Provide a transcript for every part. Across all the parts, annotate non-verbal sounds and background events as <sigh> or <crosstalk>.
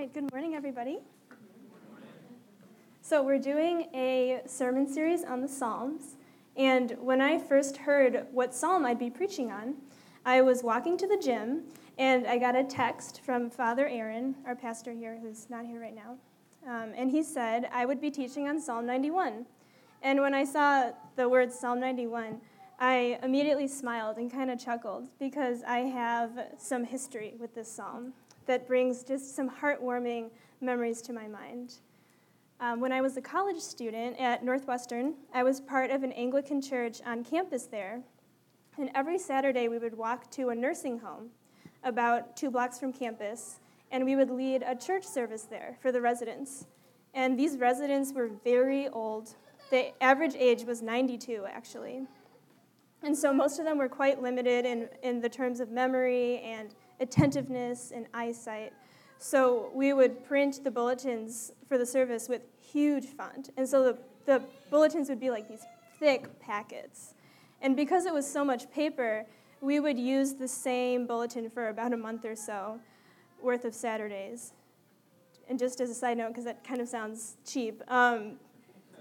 right, good morning, everybody. So, we're doing a sermon series on the Psalms. And when I first heard what psalm I'd be preaching on, I was walking to the gym and I got a text from Father Aaron, our pastor here, who's not here right now. Um, and he said I would be teaching on Psalm 91. And when I saw the words Psalm 91, I immediately smiled and kind of chuckled because I have some history with this psalm that brings just some heartwarming memories to my mind. Um, when I was a college student at Northwestern, I was part of an Anglican church on campus there. And every Saturday, we would walk to a nursing home about two blocks from campus, and we would lead a church service there for the residents. And these residents were very old. The average age was 92, actually. And so most of them were quite limited in, in the terms of memory and attentiveness and eyesight. So we would print the bulletins for the service with huge font. And so the, the bulletins would be like these thick packets. And because it was so much paper, we would use the same bulletin for about a month or so worth of Saturdays. And just as a side note, because that kind of sounds cheap, um,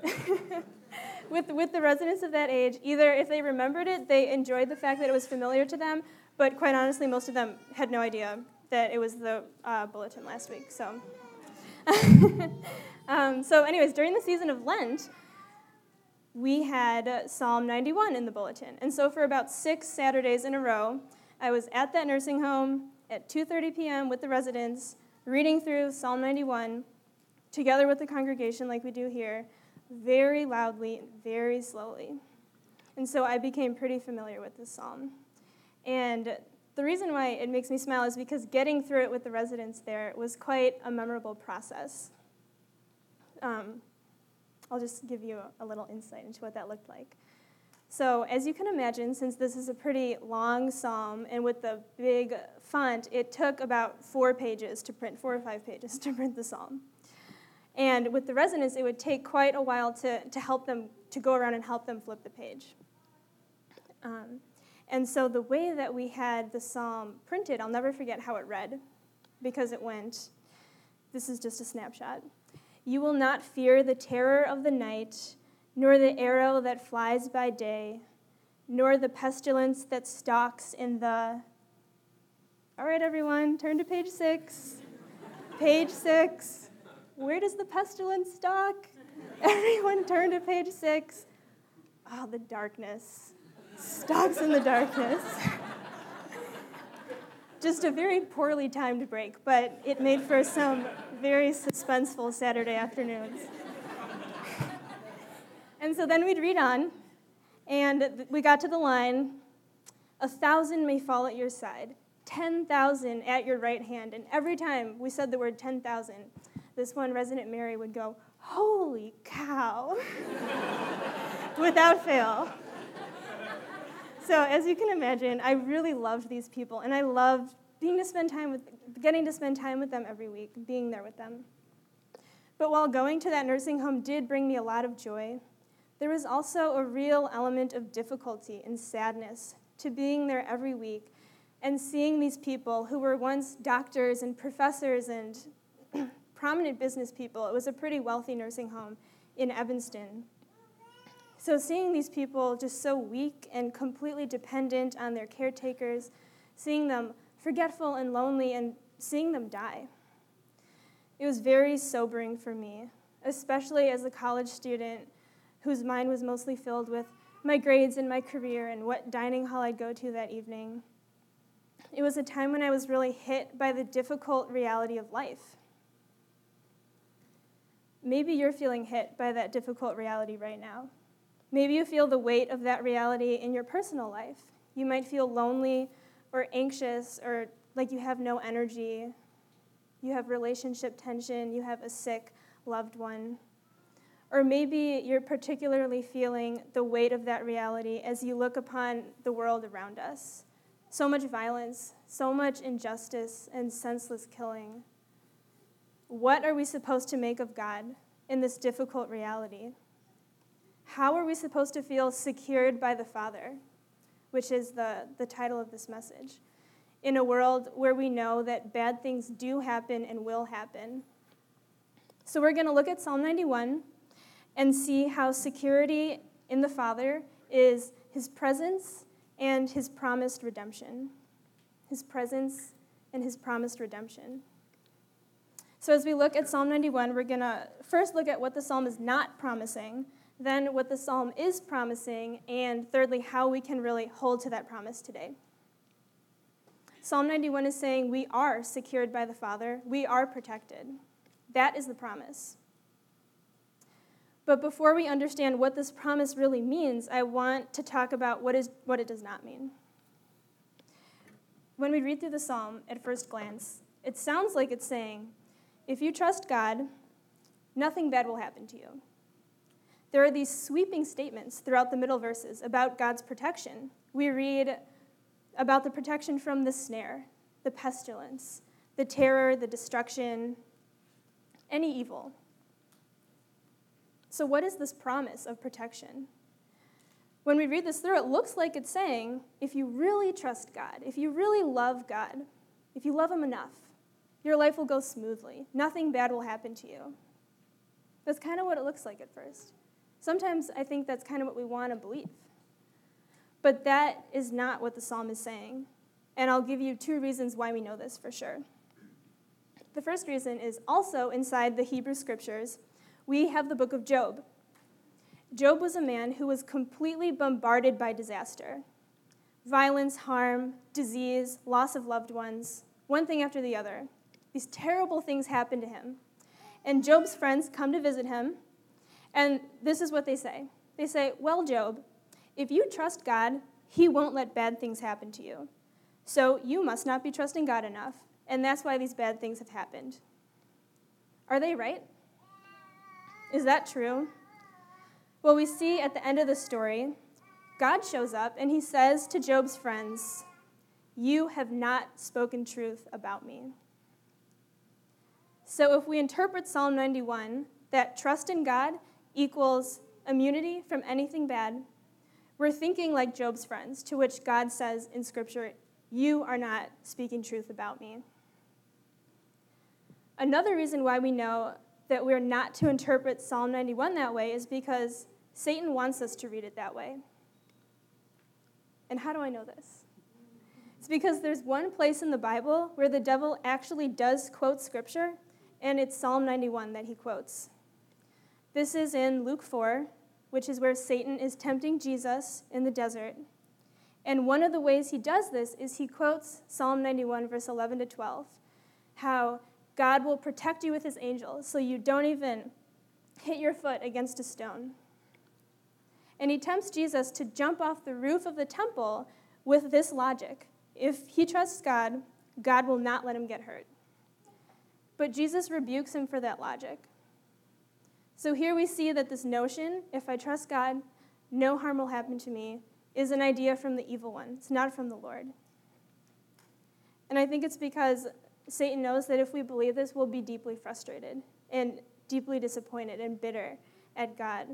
<laughs> with, with the residents of that age, either if they remembered it, they enjoyed the fact that it was familiar to them, but quite honestly, most of them had no idea that it was the uh, bulletin last week. So, <laughs> um, so, anyways, during the season of Lent, we had Psalm 91 in the bulletin, and so for about six Saturdays in a row, I was at that nursing home at 2:30 p.m. with the residents, reading through Psalm 91 together with the congregation, like we do here very loudly, very slowly. And so I became pretty familiar with this psalm. And the reason why it makes me smile is because getting through it with the residents there was quite a memorable process. Um, I'll just give you a, little insight into what that looked like. So, as you can imagine, since this is a pretty long psalm and with the big font, it took about four pages to print, four or five pages <laughs> to print the psalm. And with the residents, it would take quite a while to, to help them, to go around and help them flip the page. Um, and so the way that we had the psalm printed, I'll never forget how it read, because it went, this is just a snapshot. You will not fear the terror of the night, nor the arrow that flies by day, nor the pestilence that stalks in the. All right, everyone, turn to page six. page six. Where does the pestilence stalk? <laughs> Everyone turn to page six. Oh, the darkness. Stalks in the darkness. <laughs> Just a very poorly timed break, but it made for some very suspenseful Saturday afternoons. <laughs> and so then we'd read on, and we got to the line A thousand may fall at your side, 10,000 at your right hand. And every time we said the word 10,000, this one resident Mary would go, Holy cow! <laughs> Without fail. So, as you can imagine, I really loved these people, and I loved being to spend time with, getting to spend time with them every week, being there with them. But while going to that nursing home did bring me a lot of joy, there was also a real element of difficulty and sadness to being there every week and seeing these people who were once doctors and professors and <clears throat> prominent business people. It was a pretty wealthy nursing home in Evanston. So, seeing these people just so weak and completely dependent on their caretakers, seeing them forgetful and lonely, and seeing them die, it was very sobering for me, especially as a college student whose mind was mostly filled with my grades and my career and what dining hall I'd go to that evening. It was a time when I was really hit by the difficult reality of life. Maybe you're feeling hit by that difficult reality right now. Maybe you feel the weight of that reality in your personal life. You might feel lonely or anxious or like you have no energy. You have relationship tension. You have a sick loved one. Or maybe you're particularly feeling the weight of that reality as you look upon the world around us. So much violence, so much injustice, and senseless killing. What are we supposed to make of God in this difficult reality? How are we supposed to feel secured by the Father, which is the, the title of this message, in a world where we know that bad things do happen and will happen. So we're going to look at Psalm 91 and see how security in the Father is his presence and his promised redemption. His presence and his promised redemption. So, as we look at Psalm 91, we're going to first look at what the psalm is not promising, then what the psalm is promising, and thirdly, how we can really hold to that promise today. Psalm 91 is saying we are secured by the Father, we are protected. That is the promise. But before we understand what this promise really means, I want to talk about what, is, what it does not mean. When we read through the psalm at first glance, it sounds like it's saying, if you trust God, nothing bad will happen to you. There are these sweeping statements throughout the middle verses about God's protection. We read about the protection from the snare, the pestilence, the terror, the destruction, any evil. So, what is this promise of protection? When we read this through, it looks like it's saying if you really trust God, if you really love God, if you love Him enough, your life will go smoothly. Nothing bad will happen to you. That's kind of what it looks like at first. Sometimes I think that's kind of what we want to believe. But that is not what the psalm is saying. And I'll give you two reasons why we know this for sure. The first reason is also inside the Hebrew scriptures, we have the book of Job. Job was a man who was completely bombarded by disaster violence, harm, disease, loss of loved ones, one thing after the other. These terrible things happened to him. And Job's friends come to visit him, and this is what they say They say, Well, Job, if you trust God, he won't let bad things happen to you. So you must not be trusting God enough, and that's why these bad things have happened. Are they right? Is that true? Well, we see at the end of the story, God shows up and he says to Job's friends, You have not spoken truth about me. So if we interpret Psalm 91 that trust in God equals immunity from anything bad, we're thinking like Job's friends, to which God says in Scripture, You are not speaking truth about me. Another reason why we know that we're not to interpret Psalm 91 that way is because Satan wants us to read it that way. And how do I know this? It's because there's one place in the Bible where the devil actually does quote Scripture, and it's Psalm 91 that he quotes. This is in Luke 4, which is where Satan is tempting Jesus in the desert. And one of the ways he does this is he quotes Psalm 91, verse 11 to 12, how God will protect you with his angels so you don't even hit your foot against a stone. And he tempts Jesus to jump off the roof of the temple with this logic if he trusts God, God will not let him get hurt. But Jesus rebukes him for that logic. So here we see that this notion, if I trust God, no harm will happen to me, is an idea from the evil one. It's not from the Lord. And I think it's because Satan knows that if we believe this, we'll be deeply frustrated and deeply disappointed and bitter at God.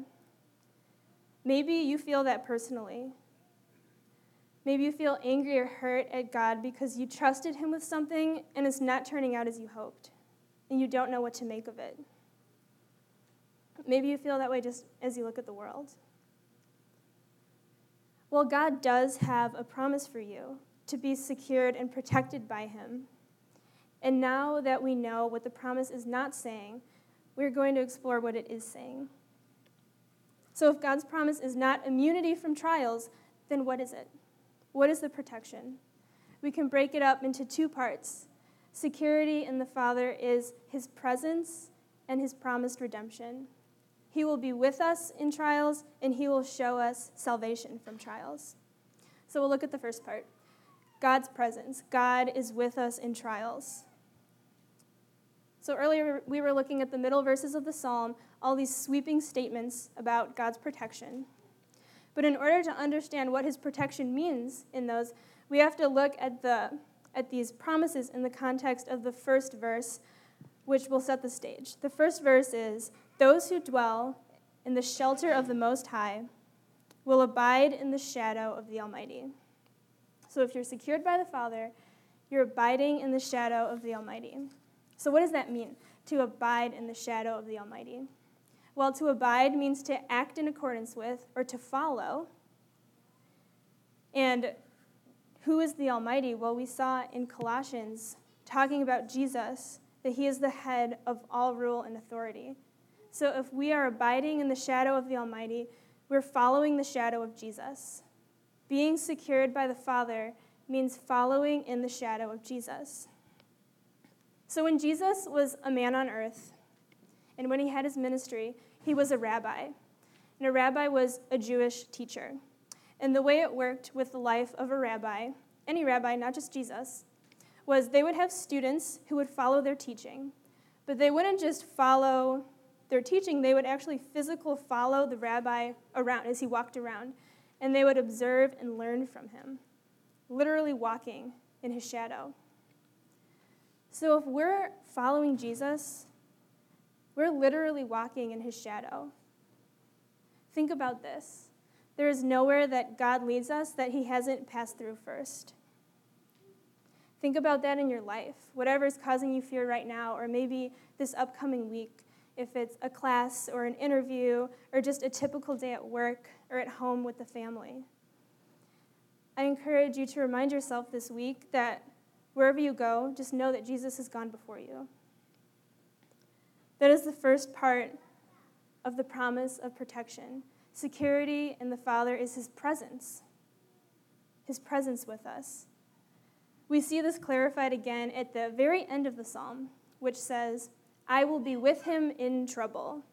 Maybe you feel that personally. Maybe you feel angry or hurt at God because you trusted Him with something and it's not turning out as you hoped, and you don't know what to make of it. Maybe you feel that way just as you look at the world. Well, God does have a promise for you to be secured and protected by Him. And now that we know what the promise is not saying, we're going to explore what it is saying. So, if God's promise is not immunity from trials, then what is it? What is the protection? We can break it up into two parts. Security in the Father is His presence and His promised redemption. He will be with us in trials, and He will show us salvation from trials. So we'll look at the first part God's presence. God is with us in trials. So earlier we were looking at the middle verses of the psalm, all these sweeping statements about God's protection. But in order to understand what his protection means in those, we have to look at the at these promises in the context of the first verse, which will set the stage. The first verse is those who dwell in the shelter of the Most High will abide in the shadow of the Almighty. So if you're secured by the Father, You're abiding in the shadow of the Almighty. So, what does that mean, to abide in the shadow of the Almighty? Well, to abide means to act in accordance with or to follow. And who is the Almighty? Well, we saw in Colossians talking about Jesus that he is the head of all rule and authority. So if we are abiding in the shadow of the Almighty, we're following the shadow of Jesus. Being secured by the Father means following in the shadow of Jesus. So when Jesus was a man on earth, and when he had his ministry, he was a rabbi. And a rabbi was a Jewish teacher. And the way it worked with the life of a rabbi, any rabbi, not just Jesus, was they would have students who would follow their teaching. But they wouldn't just follow their teaching, they would actually physically follow the rabbi around as he walked around. And they would observe and learn from him, literally walking in his shadow. So if we're following Jesus, we're literally walking in his shadow. Think about this. There is nowhere that God leads us that he hasn't passed through first. Think about that in your life. Whatever is causing you fear right now, or maybe this upcoming week, if it's a class or an interview or just a typical day at work or at home with the family. I encourage you to remind yourself this week that wherever you go, just know that Jesus has gone before you. That is the first part of the promise of protection. Security in the Father is His presence, His presence with us. We see this clarified again at the very end of the psalm, which says, I will be with him in trouble.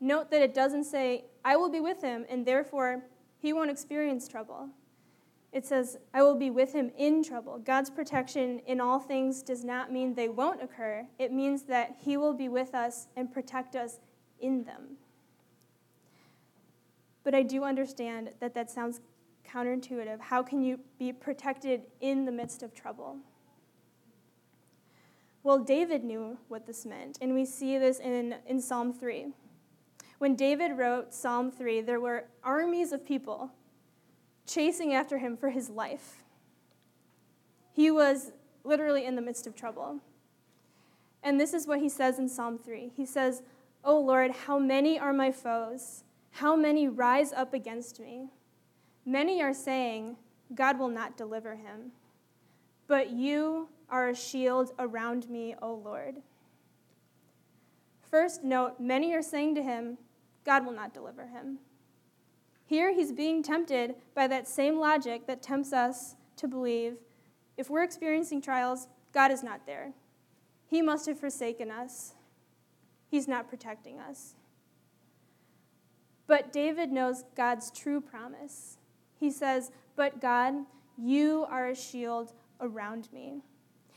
Note that it doesn't say, I will be with him, and therefore he won't experience trouble. It says, I will be with him in trouble. God's protection in all things does not mean they won't occur, it means that he will be with us and protect us in them. But I do understand that that sounds counterintuitive. How can you be protected in the midst of trouble? Well, David knew what this meant, and we see this in, in Psalm 3. When David wrote Psalm 3, there were armies of people chasing after him for his life. He was literally in the midst of trouble. And this is what he says in Psalm 3. He says, O Lord, how many are my foes? How many rise up against me? Many are saying, God will not deliver him. But you are a shield around me, O Lord. First, note many are saying to him, God will not deliver him. Here, he's being tempted by that same logic that tempts us to believe if we're experiencing trials, God is not there. He must have forsaken us. He's not protecting us. But David knows God's true promise. He says, But God, you are a shield around me.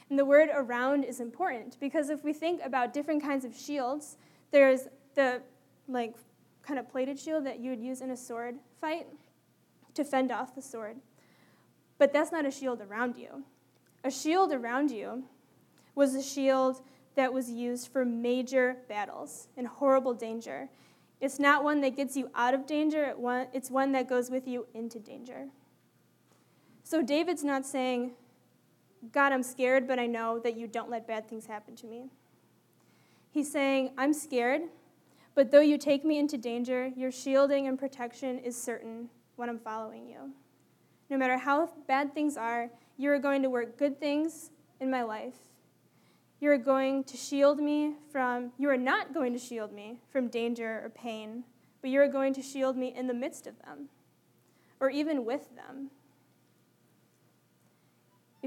And the word around is important because if we think about different kinds of shields, there's the like kind of plated shield that you would use in a sword fight to fend off the sword. But that's not a shield around you. A shield around you was a shield that was used for major battles and horrible danger. It's not one that gets you out of danger, it's one that goes with you into danger. So David's not saying, God, I'm scared, but I know that you don't let bad things happen to me. He's saying, I'm scared, but though you take me into danger, your shielding and protection is certain when I'm following you. No matter how bad things are, you are going to work good things in my life. You are going to shield me from, you are not going to shield me from danger or pain, but you are going to shield me in the midst of them, or even with them.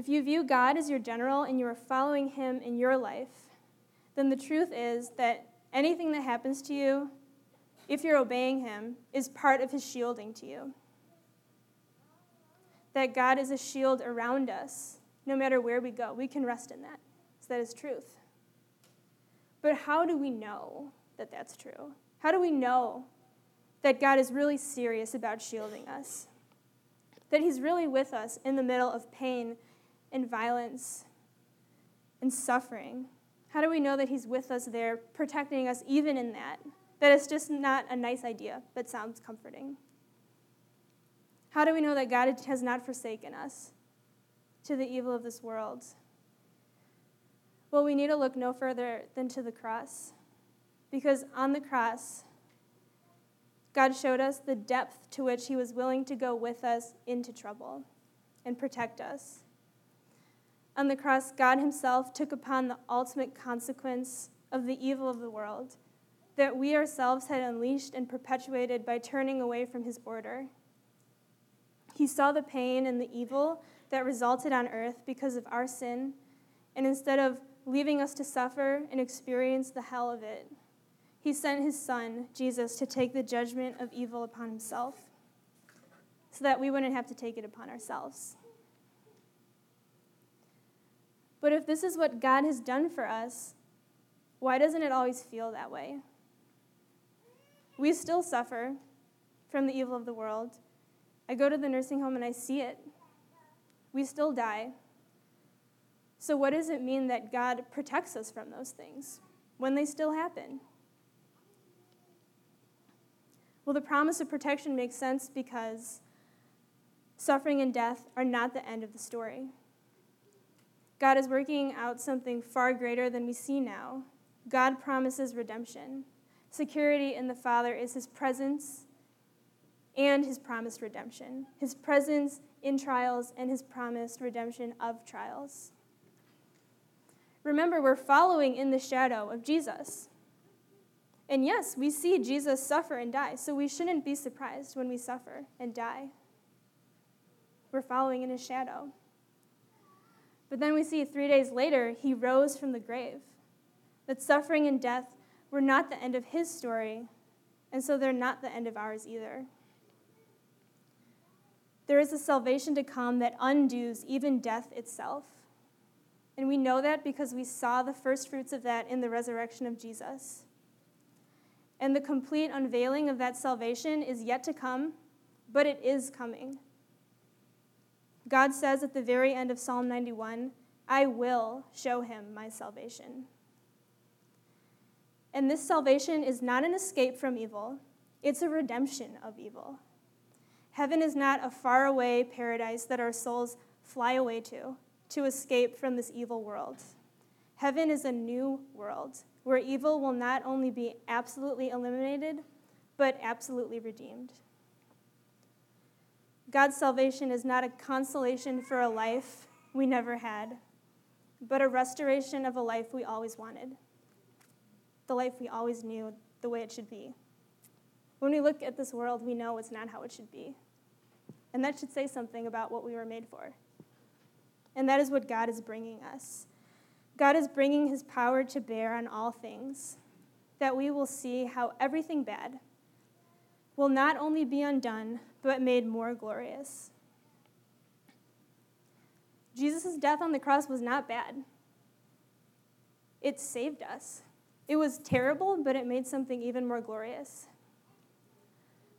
If you view God as your general and you are following him in your life, then the truth is that anything that happens to you, if you're obeying him, is part of his shielding to you. That God is a shield around us no matter where we go. We can rest in that. So that is truth. But how do we know that that's true? How do we know that God is really serious about shielding us? That he's really with us in the middle of pain and violence and suffering? How do we know that He's with us there, protecting us even in that? That it's just not a nice idea, but sounds comforting. How do we know that God has not forsaken us to the evil of this world? Well, we need to look no further than to the cross. Because on the cross, God showed us the depth to which He was willing to go with us into trouble and protect us. On the cross, God Himself took upon the ultimate consequence of the evil of the world that we ourselves had unleashed and perpetuated by turning away from His order. He saw the pain and the evil that resulted on earth because of our sin, and instead of leaving us to suffer and experience the hell of it, he sent his son, Jesus, to take the judgment of evil upon himself so that we wouldn't have to take it upon ourselves. But if this is what God has done for us, why doesn't it always feel that way? We still suffer from the evil of the world. I go to the nursing home and I see it. We still die. So, what does it mean that God protects us from those things when they still happen? Well, the promise of protection makes sense because suffering and death are not the end of the story. God is working out something far greater than we see now. God promises redemption. Security in the Father is his presence and his promised redemption. His presence in trials and his promised redemption of trials. Remember, we're following in the shadow of Jesus. And yes, we see Jesus suffer and die, so we shouldn't be surprised when we suffer and die. We're following in his shadow. But then we see three days later, he rose from the grave. That suffering and death were not the end of his story, and so they're not the end of ours either. There is a salvation to come that undoes even death itself. And we know that because we saw the first fruits of that in the resurrection of Jesus and the complete unveiling of that salvation is yet to come, but it is coming. God says at the very end of Psalm 91, I will show him my salvation. And this salvation is not an escape from evil, it's a redemption of evil. Heaven is not a faraway paradise that our souls fly away to to escape from this evil world. Heaven is a new world where evil will not only be absolutely eliminated, but absolutely redeemed. God's salvation is not a consolation for a life we never had, but a restoration of a life we always wanted, the life we always knew the way it should be. When we look at this world, we know it's not how it should be. And that should say something about what we were made for. And that is what God is bringing us. God is bringing his power to bear on all things, that we will see how everything bad will not only be undone, but made more glorious. Jesus' death on the cross was not bad. It saved us. It was terrible, but it made something even more glorious.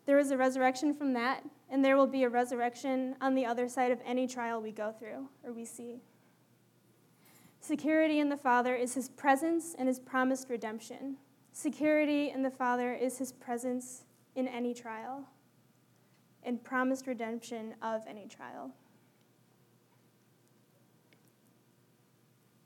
There is a resurrection from that, and there will be a resurrection on the other side of any trial we go through or we see. Security in the Father is his presence and his promised redemption. Security in the Father is his presence in any trial and promised redemption of any trial.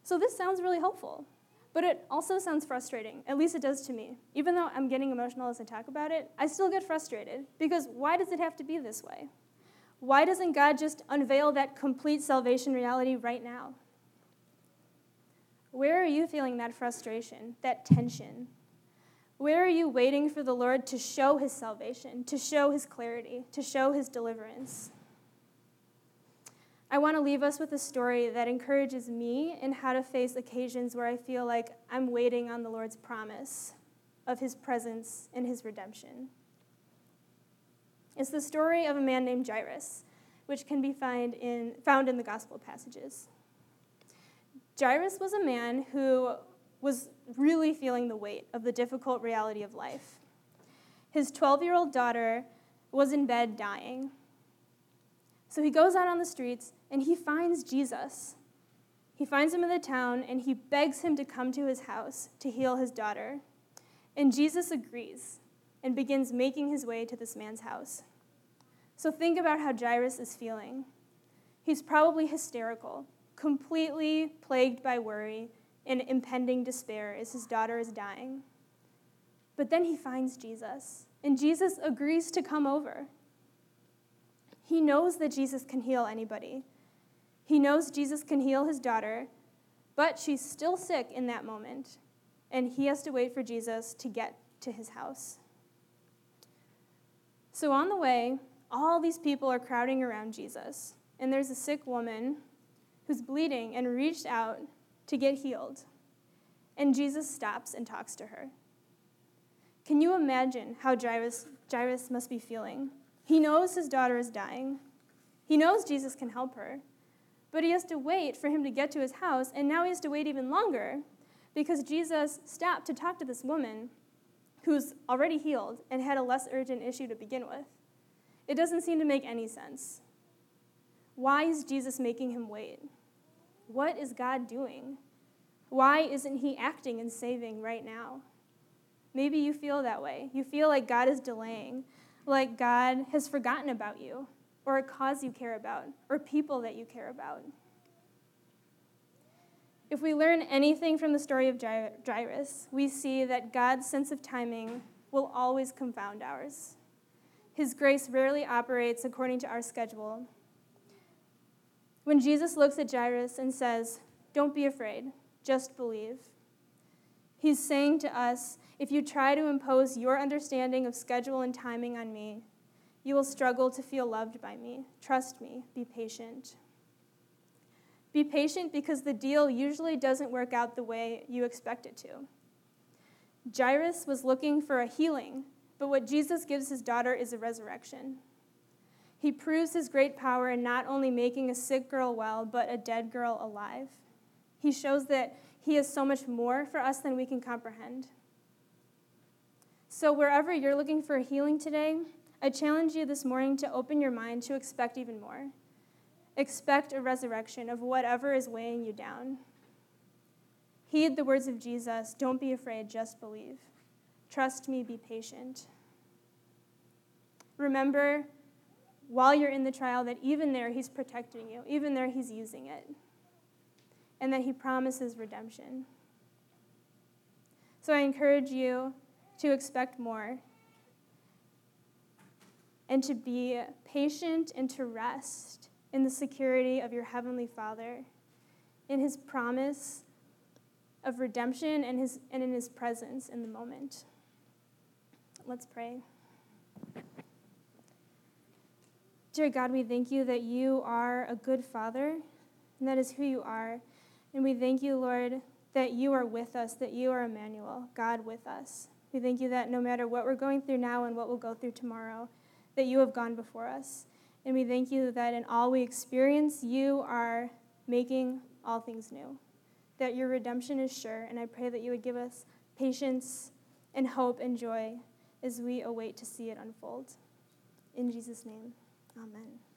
So, this sounds really hopeful, but it also sounds frustrating. At least it does to me. Even though I'm getting emotional as I talk about it, I still get frustrated because why does it have to be this way? Why doesn't God just unveil that complete salvation reality right now? Where are you feeling that frustration, that tension? Where are you waiting for the Lord to show his salvation, to show his clarity, to show his deliverance? I want to leave us with a story that encourages me in how to face occasions where I feel like I'm waiting on the Lord's promise of his presence and his redemption. It's the story of a man named Jairus, which can be find in, found in the gospel passages. Jairus was a man who was really feeling the weight of the difficult reality of life. His 12 year old daughter was in bed dying. So he goes out on the streets and he finds Jesus. He finds him in the town and he begs him to come to his house to heal his daughter. And Jesus agrees and begins making his way to this man's house. So think about how Jairus is feeling. He's probably hysterical completely plagued by worry in impending despair as his daughter is dying. But then he finds Jesus, and Jesus agrees to come over. He knows that Jesus can heal anybody. He knows Jesus can heal his daughter, but she's still sick in that moment, and he has to wait for Jesus to get to his house. So on the way, all these people are crowding around Jesus, and there's a sick woman who's bleeding and reached out to get healed. And Jesus stops and talks to her. Can you imagine how Jairus, Jairus must be feeling? He knows his daughter is dying. He knows Jesus can help her. But he has to wait for him to get to his house, and now he has to wait even longer because Jesus stopped to talk to this woman who's already healed and had a less urgent issue to begin with. It doesn't seem to make any sense. Why is Jesus making him wait? What is God doing? Why isn't he acting and saving right now? Maybe you feel that way. You feel like God is delaying, like God has forgotten about you, or a cause you care about, or people that you care about. If we learn anything from the story of Jairus, we see that God's sense of timing will always confound ours. His grace rarely operates according to our schedule. When Jesus looks at Jairus and says, Don't be afraid, just believe, he's saying to us, If you try to impose your understanding of schedule and timing on me, you will struggle to feel loved by me. Trust me, be patient. Be patient because the deal usually doesn't work out the way you expect it to. Jairus was looking for a healing, but what Jesus gives his daughter is a resurrection. He proves his great power in not only making a sick girl well, but a dead girl alive. He shows that he is so much more for us than we can comprehend. So, wherever you're looking for healing today, I challenge you this morning to open your mind to expect even more. Expect a resurrection of whatever is weighing you down. Heed the words of Jesus don't be afraid, just believe. Trust me, be patient. Remember, while you're in the trial, that even there, He's protecting you, even there, He's using it, and that He promises redemption. So I encourage you to expect more and to be patient and to rest in the security of your Heavenly Father, in His promise of redemption and, his, and in His presence in the moment. Let's pray. Dear God, we thank you that you are a good Father, and that is who you are. And we thank you, Lord, that you are with us, that you are Emmanuel, God with us. We thank you that no matter what we're going through now and what we'll go through tomorrow, that you have gone before us. And we thank you that in all we experience, you are making all things new, that your redemption is sure. And I pray that you would give us patience and hope and joy as we await to see it unfold. In Jesus' name, amen.